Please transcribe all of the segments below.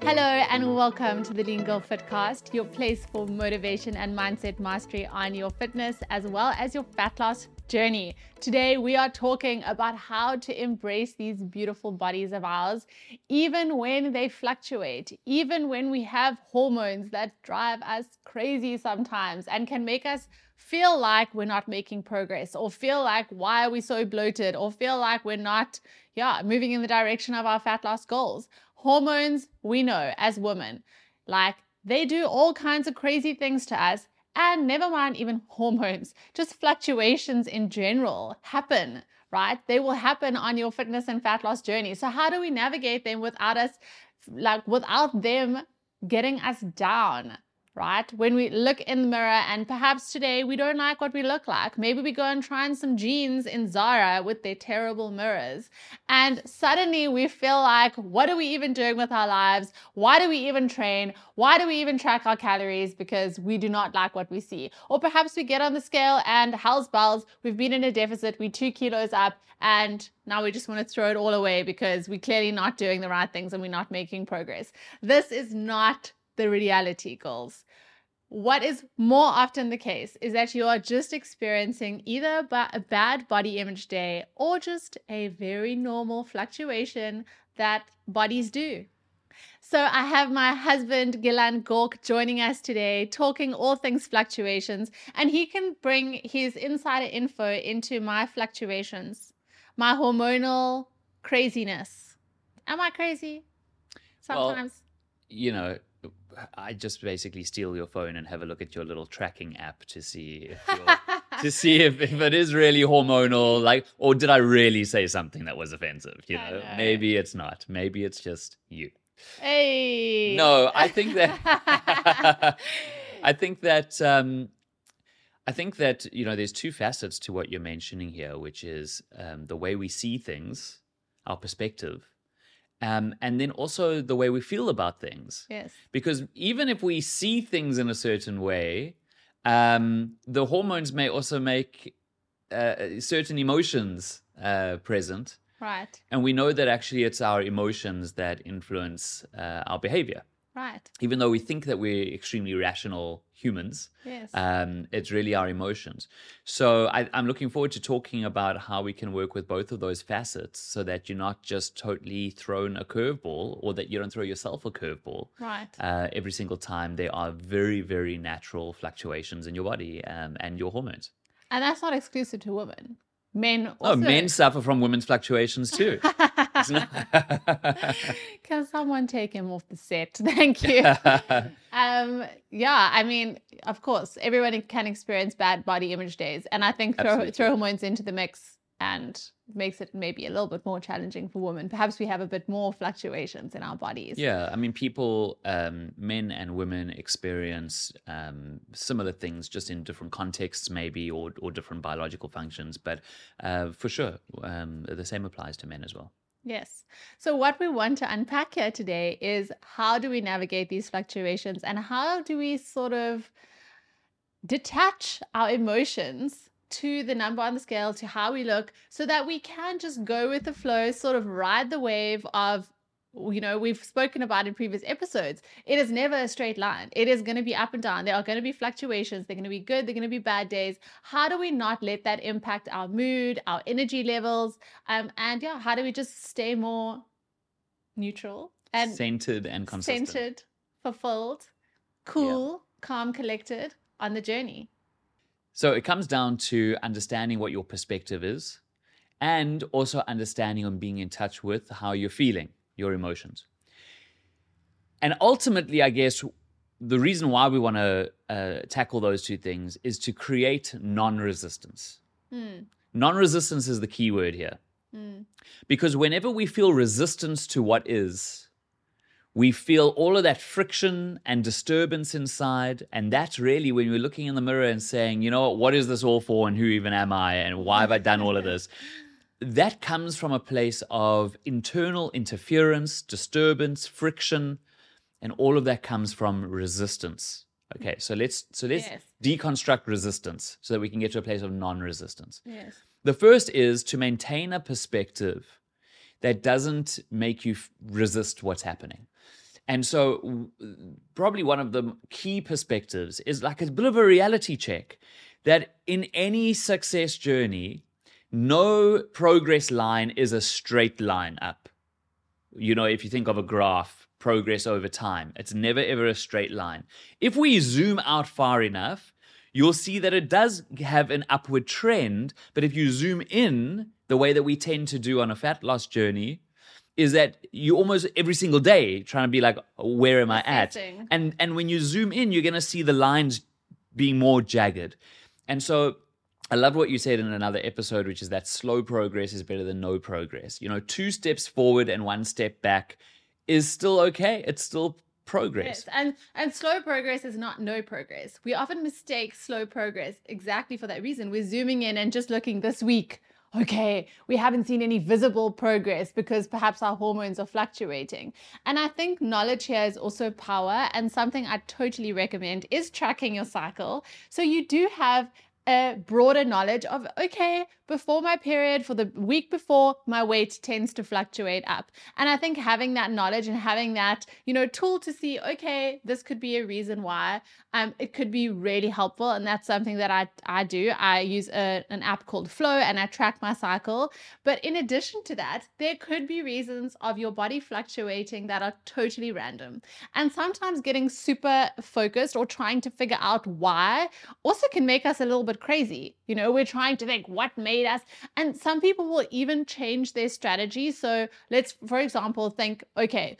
Hello and welcome to the Lean Girl Fitcast, your place for motivation and mindset mastery on your fitness as well as your fat loss journey. Today we are talking about how to embrace these beautiful bodies of ours, even when they fluctuate, even when we have hormones that drive us crazy sometimes and can make us feel like we're not making progress or feel like why are we so bloated or feel like we're not yeah moving in the direction of our fat loss goals hormones, we know as women, like they do all kinds of crazy things to us. And never mind even hormones, just fluctuations in general happen, right? They will happen on your fitness and fat loss journey. So, how do we navigate them without us, like, without them getting us down? Right? When we look in the mirror and perhaps today we don't like what we look like. Maybe we go and try on some jeans in Zara with their terrible mirrors. And suddenly we feel like, what are we even doing with our lives? Why do we even train? Why do we even track our calories? Because we do not like what we see. Or perhaps we get on the scale and hell's bells, we've been in a deficit, we two kilos up, and now we just want to throw it all away because we're clearly not doing the right things and we're not making progress. This is not the reality goals. What is more often the case is that you are just experiencing either a bad body image day or just a very normal fluctuation that bodies do. So I have my husband Gilan Gork joining us today, talking all things fluctuations, and he can bring his insider info into my fluctuations, my hormonal craziness. Am I crazy? Sometimes. Well, you know, I just basically steal your phone and have a look at your little tracking app to see if to see if, if it is really hormonal, like, or did I really say something that was offensive? You know, know. maybe it's not. Maybe it's just you. Hey. No, I think that I think that um, I think that you know there's two facets to what you're mentioning here, which is um, the way we see things, our perspective, um, and then also the way we feel about things. Yes. Because even if we see things in a certain way, um, the hormones may also make uh, certain emotions uh, present. Right. And we know that actually it's our emotions that influence uh, our behavior. Right. Even though we think that we're extremely rational humans, yes. um, it's really our emotions. So I, I'm looking forward to talking about how we can work with both of those facets so that you're not just totally thrown a curveball or that you don't throw yourself a curveball. Right. Uh, every single time there are very, very natural fluctuations in your body um, and your hormones. And that's not exclusive to women. Men also... Oh, men suffer from women's fluctuations too. Can someone take him off the set? Thank you. um, yeah, I mean, of course, everyone can experience bad body image days, and I think throw, throw hormones into the mix and makes it maybe a little bit more challenging for women. Perhaps we have a bit more fluctuations in our bodies. Yeah, I mean, people, um, men and women experience um, similar things, just in different contexts, maybe, or or different biological functions. But uh, for sure, um, the same applies to men as well. Yes. So, what we want to unpack here today is how do we navigate these fluctuations and how do we sort of detach our emotions to the number on the scale, to how we look, so that we can just go with the flow, sort of ride the wave of, you know, we've spoken about in previous episodes. It is never a straight line. It is going to be up and down. There are going to be fluctuations. They're going to be good. They're going to be bad days. How do we not let that impact our mood, our energy levels? Um, and yeah, how do we just stay more neutral and centered and consistent? Centered, fulfilled, cool, yeah. calm, collected on the journey. So it comes down to understanding what your perspective is and also understanding and being in touch with how you're feeling, your emotions. And ultimately, I guess the reason why we want to uh, tackle those two things is to create non resistance. Mm. Non resistance is the key word here. Mm. Because whenever we feel resistance to what is, we feel all of that friction and disturbance inside. And that's really when we're looking in the mirror and saying, you know, what is this all for? And who even am I? And why have I done all of this? that comes from a place of internal interference, disturbance, friction, and all of that comes from resistance. Okay, so let's so let's yes. deconstruct resistance so that we can get to a place of non-resistance. Yes. The first is to maintain a perspective that doesn't make you f- resist what's happening. And so, w- probably one of the key perspectives is like a bit of a reality check that in any success journey, no progress line is a straight line up. You know, if you think of a graph, progress over time, it's never ever a straight line. If we zoom out far enough, you'll see that it does have an upward trend. But if you zoom in, the way that we tend to do on a fat loss journey, is that you almost every single day trying to be like, where am I at? And and when you zoom in, you're gonna see the lines being more jagged. And so I loved what you said in another episode, which is that slow progress is better than no progress. You know, two steps forward and one step back is still okay. It's still progress. Yes, and and slow progress is not no progress. We often mistake slow progress exactly for that reason. We're zooming in and just looking this week. Okay, we haven't seen any visible progress because perhaps our hormones are fluctuating. And I think knowledge here is also power, and something I totally recommend is tracking your cycle. So you do have a broader knowledge of okay before my period for the week before my weight tends to fluctuate up. And i think having that knowledge and having that you know tool to see okay this could be a reason why um it could be really helpful. And that's something that i i do. I use a, an app called Flo and i track my cycle. But in addition to that there could be reasons of your body fluctuating that are totally random. And sometimes getting super focused or trying to figure out why also can make us a little bit crazy. You know we're trying to think what made us and some people will even change their strategy. So let's for example think okay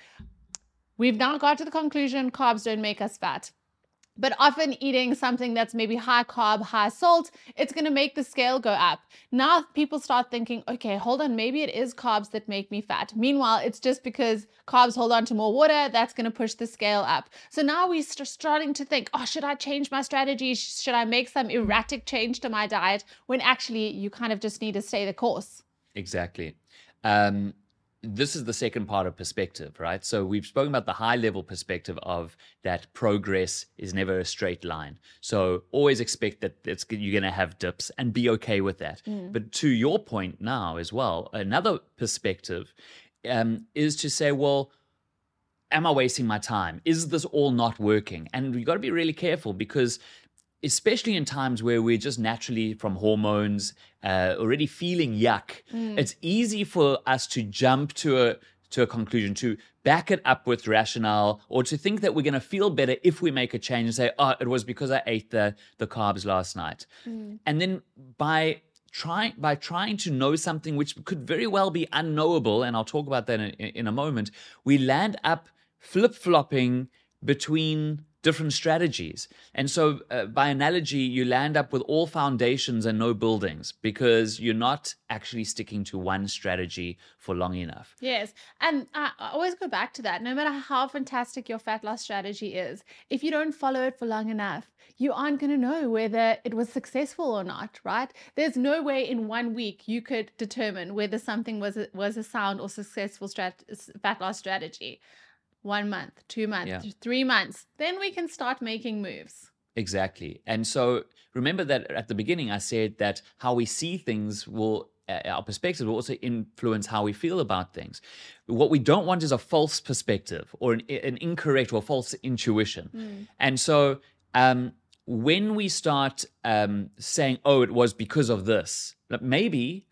we've now got to the conclusion carbs don't make us fat but often eating something that's maybe high carb, high salt, it's going to make the scale go up. Now people start thinking, okay, hold on, maybe it is carbs that make me fat. Meanwhile, it's just because carbs hold on to more water, that's going to push the scale up. So now we're st- starting to think, oh, should I change my strategy? Should I make some erratic change to my diet? When actually, you kind of just need to stay the course. Exactly. Um, this is the second part of perspective, right? So we've spoken about the high level perspective of that progress is never a straight line. So always expect that it's, you're going to have dips and be okay with that. But to your point now as well, another perspective um, is to say, well, am I wasting my time? Is this all not working? And we've got to be really careful because especially in times where we're just naturally from hormones uh, already feeling yuck it's easy for us to jump to a to a conclusion to back it up with rationale or to think that we're going to feel better if we make a change and say oh it was because i ate the the carbs last night. And then by trying by trying to know something which could very well be unknowable and i'll talk about that in, in a moment we land up flip-flopping between different strategies. And so, uh, by analogy, you land up with all foundations and no buildings because you're not actually sticking to one strategy for long enough. Yes. And I always go back to that. No matter how fantastic your fat loss strategy is, if you don't follow it for long enough, you aren't going to know whether it was successful or not, right? There's no way in one week you could determine whether something was a, was a sound or successful strat- fat loss strategy. One month, two months, Yeah. three months, then we can start making moves. Exactly. And so remember that at the beginning, I said that how we see things will, uh, our perspective will also influence how we feel about things. What we don't want is a false perspective or an, an incorrect or false intuition. And so um, when we start um, saying, oh, it was because of this, maybe,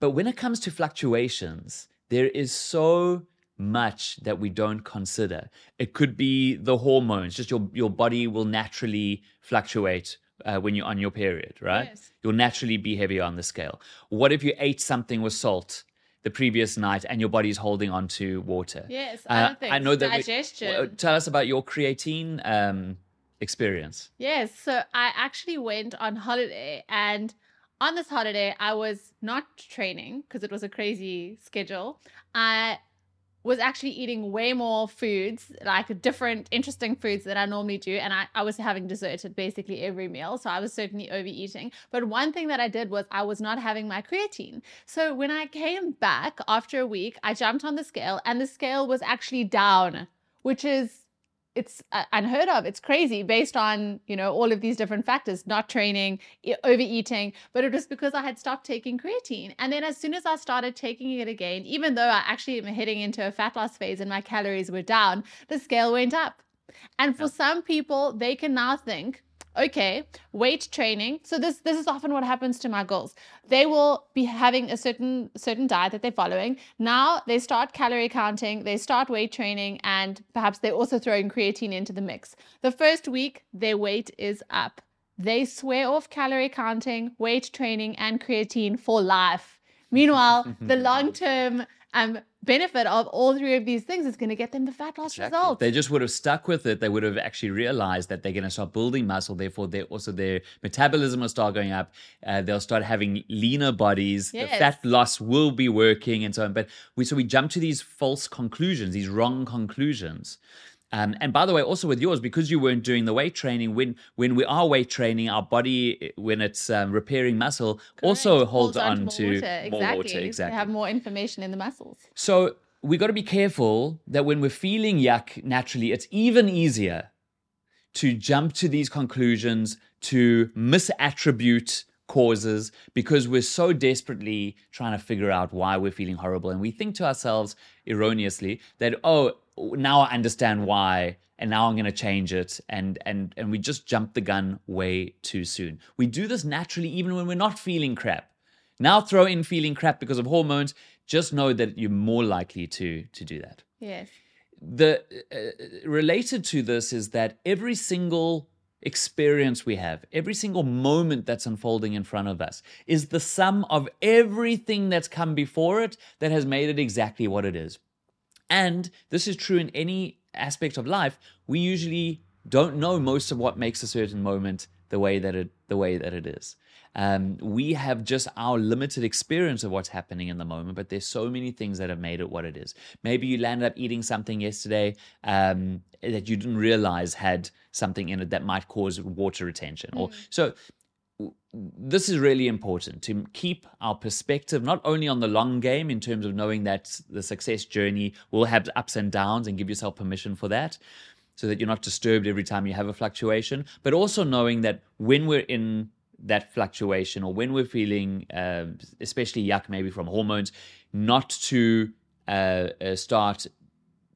but when it comes to fluctuations, there is so much that we don't consider. It could be the hormones, just your your body will naturally fluctuate uh, when you're on your period, right? Yes. You'll naturally be heavier on the scale. What if you ate something with salt the previous night and your body's holding on to water? Yes, Uh, I know that. we- digestion. well, tell us about your creatine um, experience. Yes. So I actually went on holiday and on this holiday I was not training because it was a crazy schedule. I was actually eating way more foods, like different interesting foods that I normally do. And I, I was having dessert at basically every meal. So I was certainly overeating. But one thing that I did was I was not having my creatine. So when I came back after a week, I jumped on the scale and the scale was actually down, which is it's uh, unheard of. It's crazy based on, you know, all of these different factors, not training, overeating, but it was because I had stopped taking creatine. And then as soon as I started taking it again, even though I actually am heading into a fat loss phase and my calories were down, the scale went up. And for some people, they can now think, okay, weight training. So this this is often what happens to my girls. They will be having a certain certain diet that they're following. Now they start calorie counting, they start weight training, and perhaps they're also throwing creatine into the mix. The first week, their weight is up. They swear off calorie counting, weight training, and creatine for life. Meanwhile, the long term um, benefit of all three of these things is going to get them the fat loss exactly. results. They just would have stuck with it. They would have actually realized that they're going to start building muscle. Therefore, they also their metabolism will start going up. Uh, they'll start having leaner bodies. Yes. The fat loss will be working and so on. But we so we jump to these false conclusions, these wrong conclusions. Um, and by the way, also with yours, because you weren't doing the weight training, when when we are weight training, our body, when it's um, repairing muscle, Correct. also holds, holds on, on, to, more, water. more exactly. water. Exactly. have more information in the muscles. So we got to be careful that when we're feeling yuck naturally, it's even easier to jump to these conclusions, to misattribute causes because we're so desperately trying to figure out why we're feeling horrible. And we think to ourselves erroneously that, oh, now I understand why and now I'm going to change it and and and we just jump the gun way too soon. We do this naturally even when we're not feeling crap. Now throw in feeling crap because of hormones, just know that you're more likely to to do that. Yes. The uh, related to this is that every single experience we have, every single moment that's unfolding in front of us, is the sum of everything that's come before it that has made it exactly what it is. And this is true in any aspect of life. We usually don't know most of what makes a certain moment the way that it the way that it is. Um, we have just our limited experience of what's happening in the moment, but there's so many things that have made it what it is. Maybe you landed up eating something yesterday um, that you didn't realize had something in it that might cause water retention, mm. or so this is really important to keep our perspective not only on the long game in terms of knowing that the success journey will have ups and downs and give yourself permission for that so that you're not disturbed every time you have a fluctuation but also knowing that when we're in that fluctuation or when we're feeling uh, especially yuck maybe from hormones not to uh, uh, start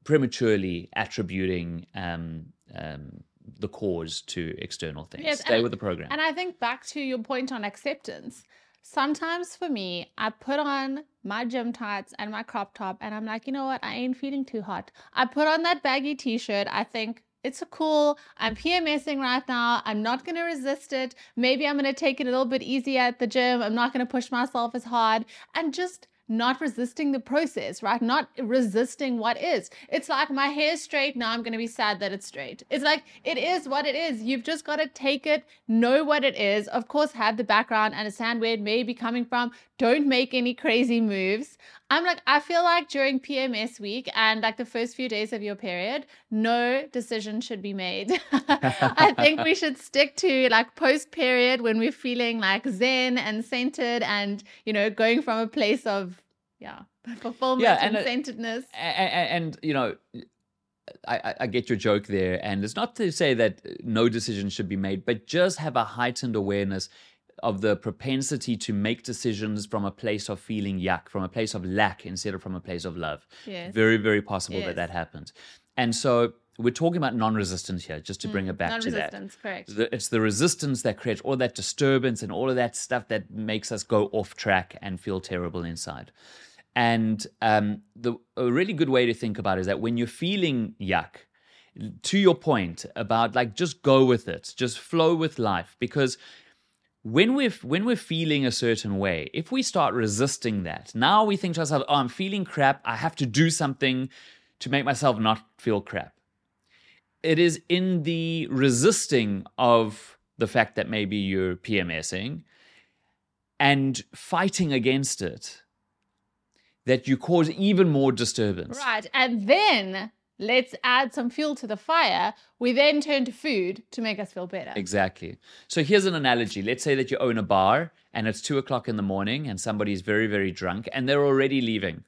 prematurely attributing um, um, the cause to external things. Yes, Stay with the program. And I think back to your point on acceptance. Sometimes for me, I put on my gym tights and my crop top, and I'm like, you know what? I ain't feeling too hot. I put on that baggy t shirt. I think it's a cool. I'm PMSing right now. I'm not going to resist it. Maybe I'm going to take it a little bit easier at the gym. I'm not going to push myself as hard and just not resisting the process, right? Not resisting what is. It's like my hair's straight. Now I'm going to be sad that it's straight. It's like it is what it is. You've just got to take it, know what it is. Of course, have the background, and understand where it may be coming from. Don't make any crazy moves. I'm like, I feel like during PMS week and like the first few days of your period, no decision should be made. I think we should stick to like post period when we're feeling like zen and centered and, you know, going from a place of, yeah, fulfillment yeah, and, and centeredness. And, and, you know, I, I, get your joke there, and it's not to say that no decision should be made, but just have a heightened awareness of the propensity to make decisions from a place of feeling yuck, from a place of lack instead of from a place of love. Yes. Very, very possible yes. that that happens. And so we're talking about non-resistance here, just to bring mm, it back to that. correct. It's the resistance that creates all that disturbance and all of that stuff that makes us go off track and feel terrible inside. And um, the a really good way to think about it is that when you're feeling yuck, to your point about like just go with it, just flow with life, because when we're when we're feeling a certain way, if we start resisting that, now we think to ourselves, "Oh, I'm feeling crap. I have to do something to make myself not feel crap." It is in the resisting of the fact that maybe you're PMSing and fighting against it that you cause even more disturbance. Right. And then let's add some fuel to the fire. We then turn to food to make us feel better. Exactly. So here's an analogy. Let's say that you own a bar and it's two o'clock in the morning and somebody's very, very drunk and they're already leaving.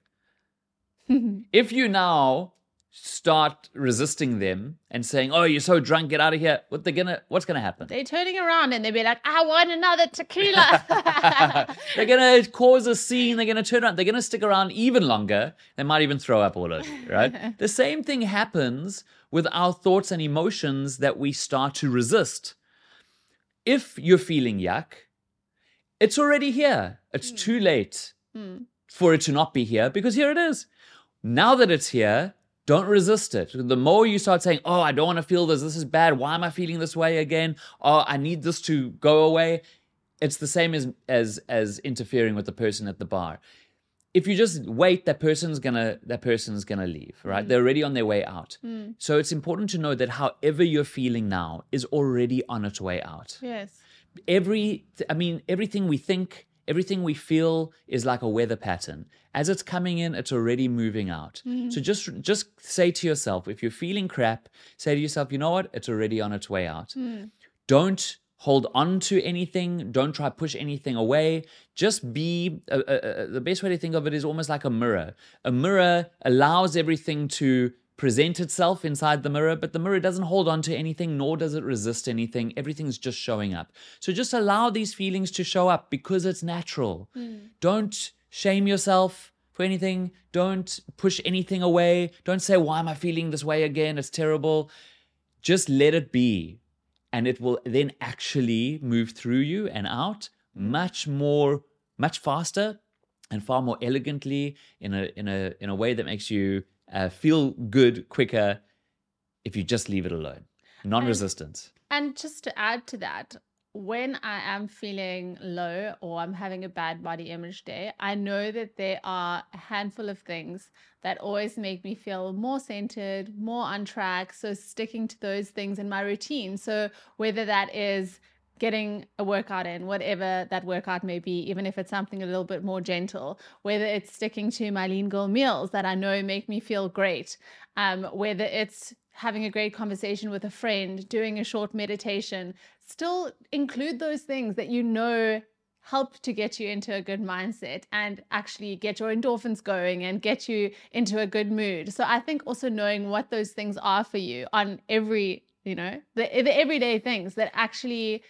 if you now start resisting them and saying, "Oh, you're so drunk, get out of here," what they're gonna what's gonna happen? They're turning around and they'll be like, I want another tequila. they're gonna cause a scene. They're gonna turn around. They're gonna stick around even longer. They might even throw up all over, you, right? the same thing happens with our thoughts and emotions that we start to resist. If you're feeling yuck, it's already here. It's hmm. too late hmm. for it to not be here because here it is. Now that it's here, don't resist it. The more you start saying, Oh, I don't want to feel this, this is bad. Why am I feeling this way again? Oh, I need this to go away. It's the same as as as interfering with the person at the bar. If you just wait, that person's gonna that person's gonna leave, right? Mm-hmm. They're already on their way out. Mm. So it's important to know that however you're feeling now is already on its way out yes. every i mean everything we think everything we feel is like a weather pattern. As it's coming in it's already moving out. So just just say to yourself if you're feeling crap say to yourself you know what? It's already on its way out. Don't hold on to anything. Don't try push anything away. Just be uh, uh, uh, the best way to think of it is almost like a mirror. A mirror allows everything to present itself inside the mirror, but the mirror doesn't hold on to anything, nor does it resist anything. Everything's just showing up. So just allow these feelings to show up because it's natural. Hmm. Don't shame yourself for anything. Don't push anything away. Don't say, Why am I feeling this way again? It's terrible. Just let it be. And it will then actually move through you and out much more, much faster and far more elegantly in a in a in a way that makes you uh, feel good quicker if you just leave it alone. Non-resistance. And just to add to that, when I am feeling low or I'm having a bad body image day, I know that there are a handful of things that always make me feel more centered, more on track. So, sticking to those things in my routine. So, whether that is getting a workout in, whatever that workout may be, even if it's something a little bit more gentle, whether it's sticking to my lean girl meals that I know make me feel great, um, whether it's having a great conversation with a friend, doing a short meditation, still include those things that you know help to get you into a good mindset and actually get your endorphins going and get you into a good mood. So I think also knowing what those things are for you on every, you know, the, the everyday things that actually,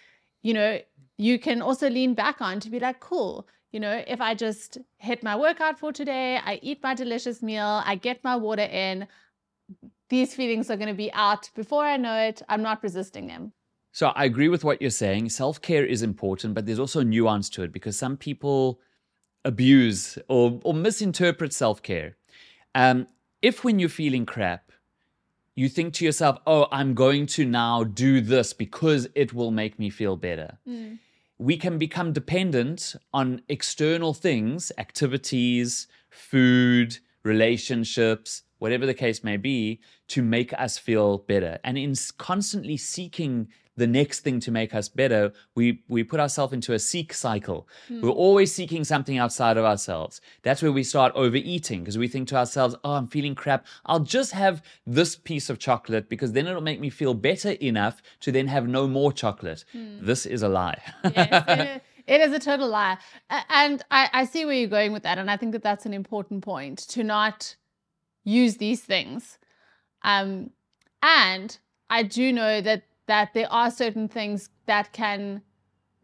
you know, you can also lean back on to be like, cool, you know, if I just hit my workout for today, I eat my delicious meal, I get my water in, these feelings are going to be out before I know it. I'm not resisting them. So I agree with what you're saying. Self care is important, but there's also nuance to it because some people abuse or, or misinterpret self care. Um, if when you're feeling crap, you think to yourself, oh, I'm going to now do this because it will make me feel better. Mm. We can become dependent on external things, activities, food, relationships, whatever the case may be, to make us feel better. And in constantly seeking the next thing to make us better, we, we put ourselves into a seek cycle. We're always seeking something outside of ourselves. That's where we start overeating because we think to ourselves, oh, I'm feeling crap. I'll just have this piece of chocolate because then it'll make me feel better enough to then have no more chocolate. This is a lie. yes, it is- it is a total lie. And I, I see where you're going with that. And I think that that's an important point to not use these things. Um, and I do know that that there are certain things that can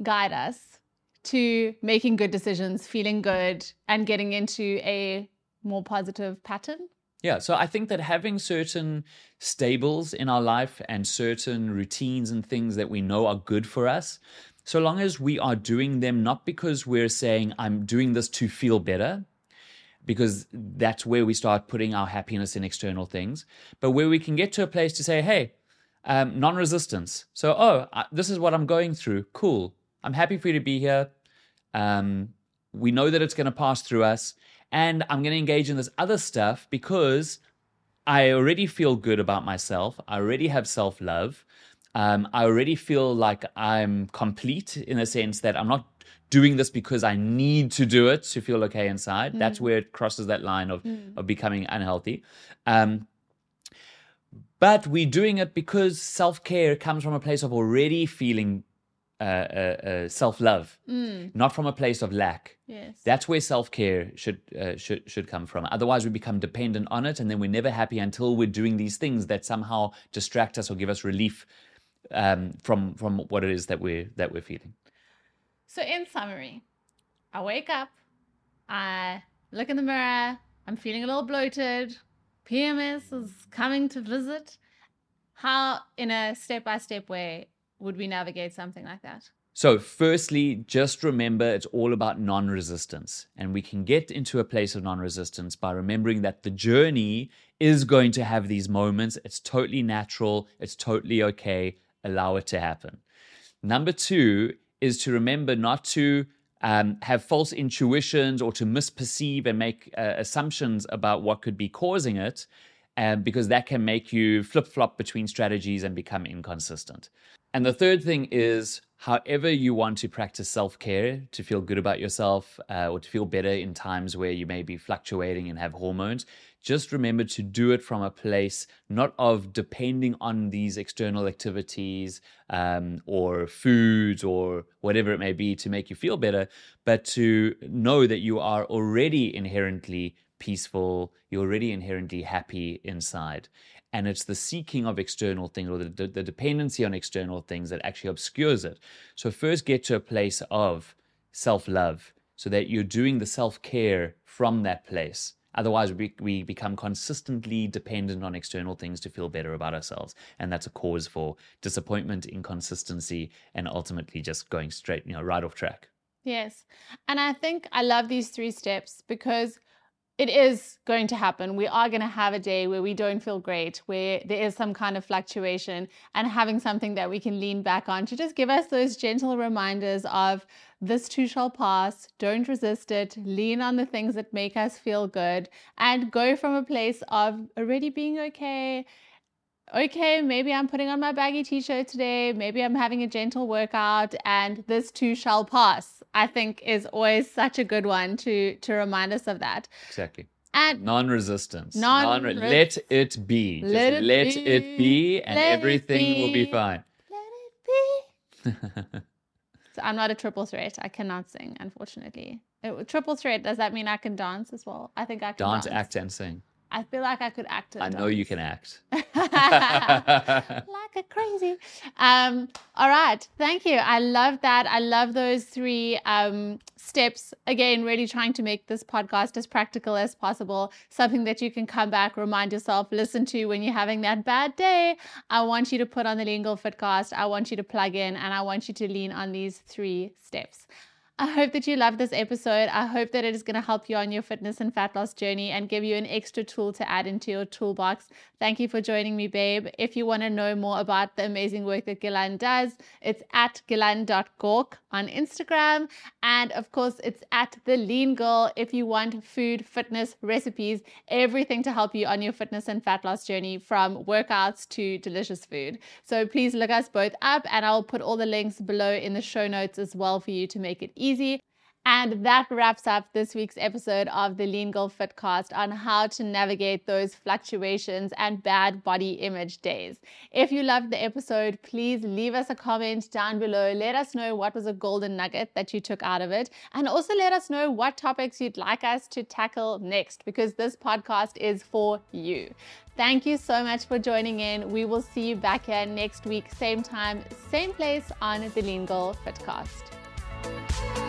guide us to making good decisions, feeling good, and getting into a more positive pattern. Yeah, so I think that having certain stables in our life and certain routines and things that we know are good for us, so long as we are doing them not because we're saying, I'm doing this to feel better, because that's where we start putting our happiness in external things, but where we can get to a place to say, hey, um, non resistance. So, oh, I, this is what I'm going through. Cool. I'm happy for you to be here. Um, we know that it's going to pass through us. And I'm going to engage in this other stuff because I already feel good about myself. I already have self love. Um, I already feel like I'm complete in the sense that I'm not doing this because I need to do it to feel okay inside. That's where it crosses that line of, of becoming unhealthy. Um, but we're doing it because self care comes from a place of already feeling uh, uh, uh, self love, not from a place of lack. Yes. That's where self care should uh, should should come from. Otherwise, we become dependent on it, and then we're never happy until we're doing these things that somehow distract us or give us relief um, from from what it is that we're that we're feeling. So, in summary, I wake up, I look in the mirror, I'm feeling a little bloated, PMS is coming to visit. How, in a step by step way, would we navigate something like that? So, firstly, just remember it's all about non resistance. And we can get into a place of non resistance by remembering that the journey is going to have these moments. It's totally natural, it's totally okay. Allow it to happen. Number two is to remember not to um, have false intuitions or to misperceive and make uh, assumptions about what could be causing it, um, because that can make you flip flop between strategies and become inconsistent. And the third thing is, however, you want to practice self care to feel good about yourself uh, or to feel better in times where you may be fluctuating and have hormones, just remember to do it from a place not of depending on these external activities um, or foods or whatever it may be to make you feel better, but to know that you are already inherently peaceful, you're already inherently happy inside. And it's the seeking of external things or the, the dependency on external things that actually obscures it. So, first get to a place of self love so that you're doing the self care from that place. Otherwise, we, we become consistently dependent on external things to feel better about ourselves. And that's a cause for disappointment, inconsistency, and ultimately just going straight, you know, right off track. Yes. And I think I love these three steps because it is going to happen. We are going to have a day where we don't feel great, where there is some kind of fluctuation, and having something that we can lean back on to just give us those gentle reminders of this too shall pass. Don't resist it. Lean on the things that make us feel good and go from a place of already being okay. Okay, maybe I'm putting on my baggy t shirt today. Maybe I'm having a gentle workout, and this too shall pass. I think is always such a good one to to remind us of that. Exactly. And Non-resistance. Non- Non- let it be. Just Let let, it it, be. be, and Let it everything will be be. fine. let it be. So I'm not a triple threat. I cannot sing, unfortunately. It- triple threat, does that mean I can dance as well? I think I can Dance, dance. act, and sing. I feel like I could act I know you can act. like a crazy. Um, all right, thank you. I love that. I love those three um, steps. Again, really trying to make this podcast as practical as possible, something that you can come back, remind yourself, listen to when you're having that bad day. I want you to put on the Lean Girl Fitcast. I want you to plug in, and I want you to lean on these three steps. I hope that you love this episode. I hope that it is going to help you on your fitness and fat loss journey and give you an extra tool to add into your toolbox. Thank you for joining me, babe. If you want to know more about the amazing work that Gilan does, it's at gilan.gork on Instagram. And of course, it's at the Lean Girl if you want food, fitness, recipes, everything to help you on your fitness and fat loss journey from workouts to delicious food. So please look us both up, and I'll put all the links below in the show notes as well for you to make it easy. And that wraps up this week's episode of the Lean Girl Fitcast on how to navigate those fluctuations and bad body image days. If you loved the episode, please leave us a comment down below. Let us know what was a golden nugget that you took out of it. And also let us know what topics you'd like us to tackle next because this podcast is for you. Thank you so much for joining in. We will see you back here next week, same time, same place on the Lean Girl Fitcast.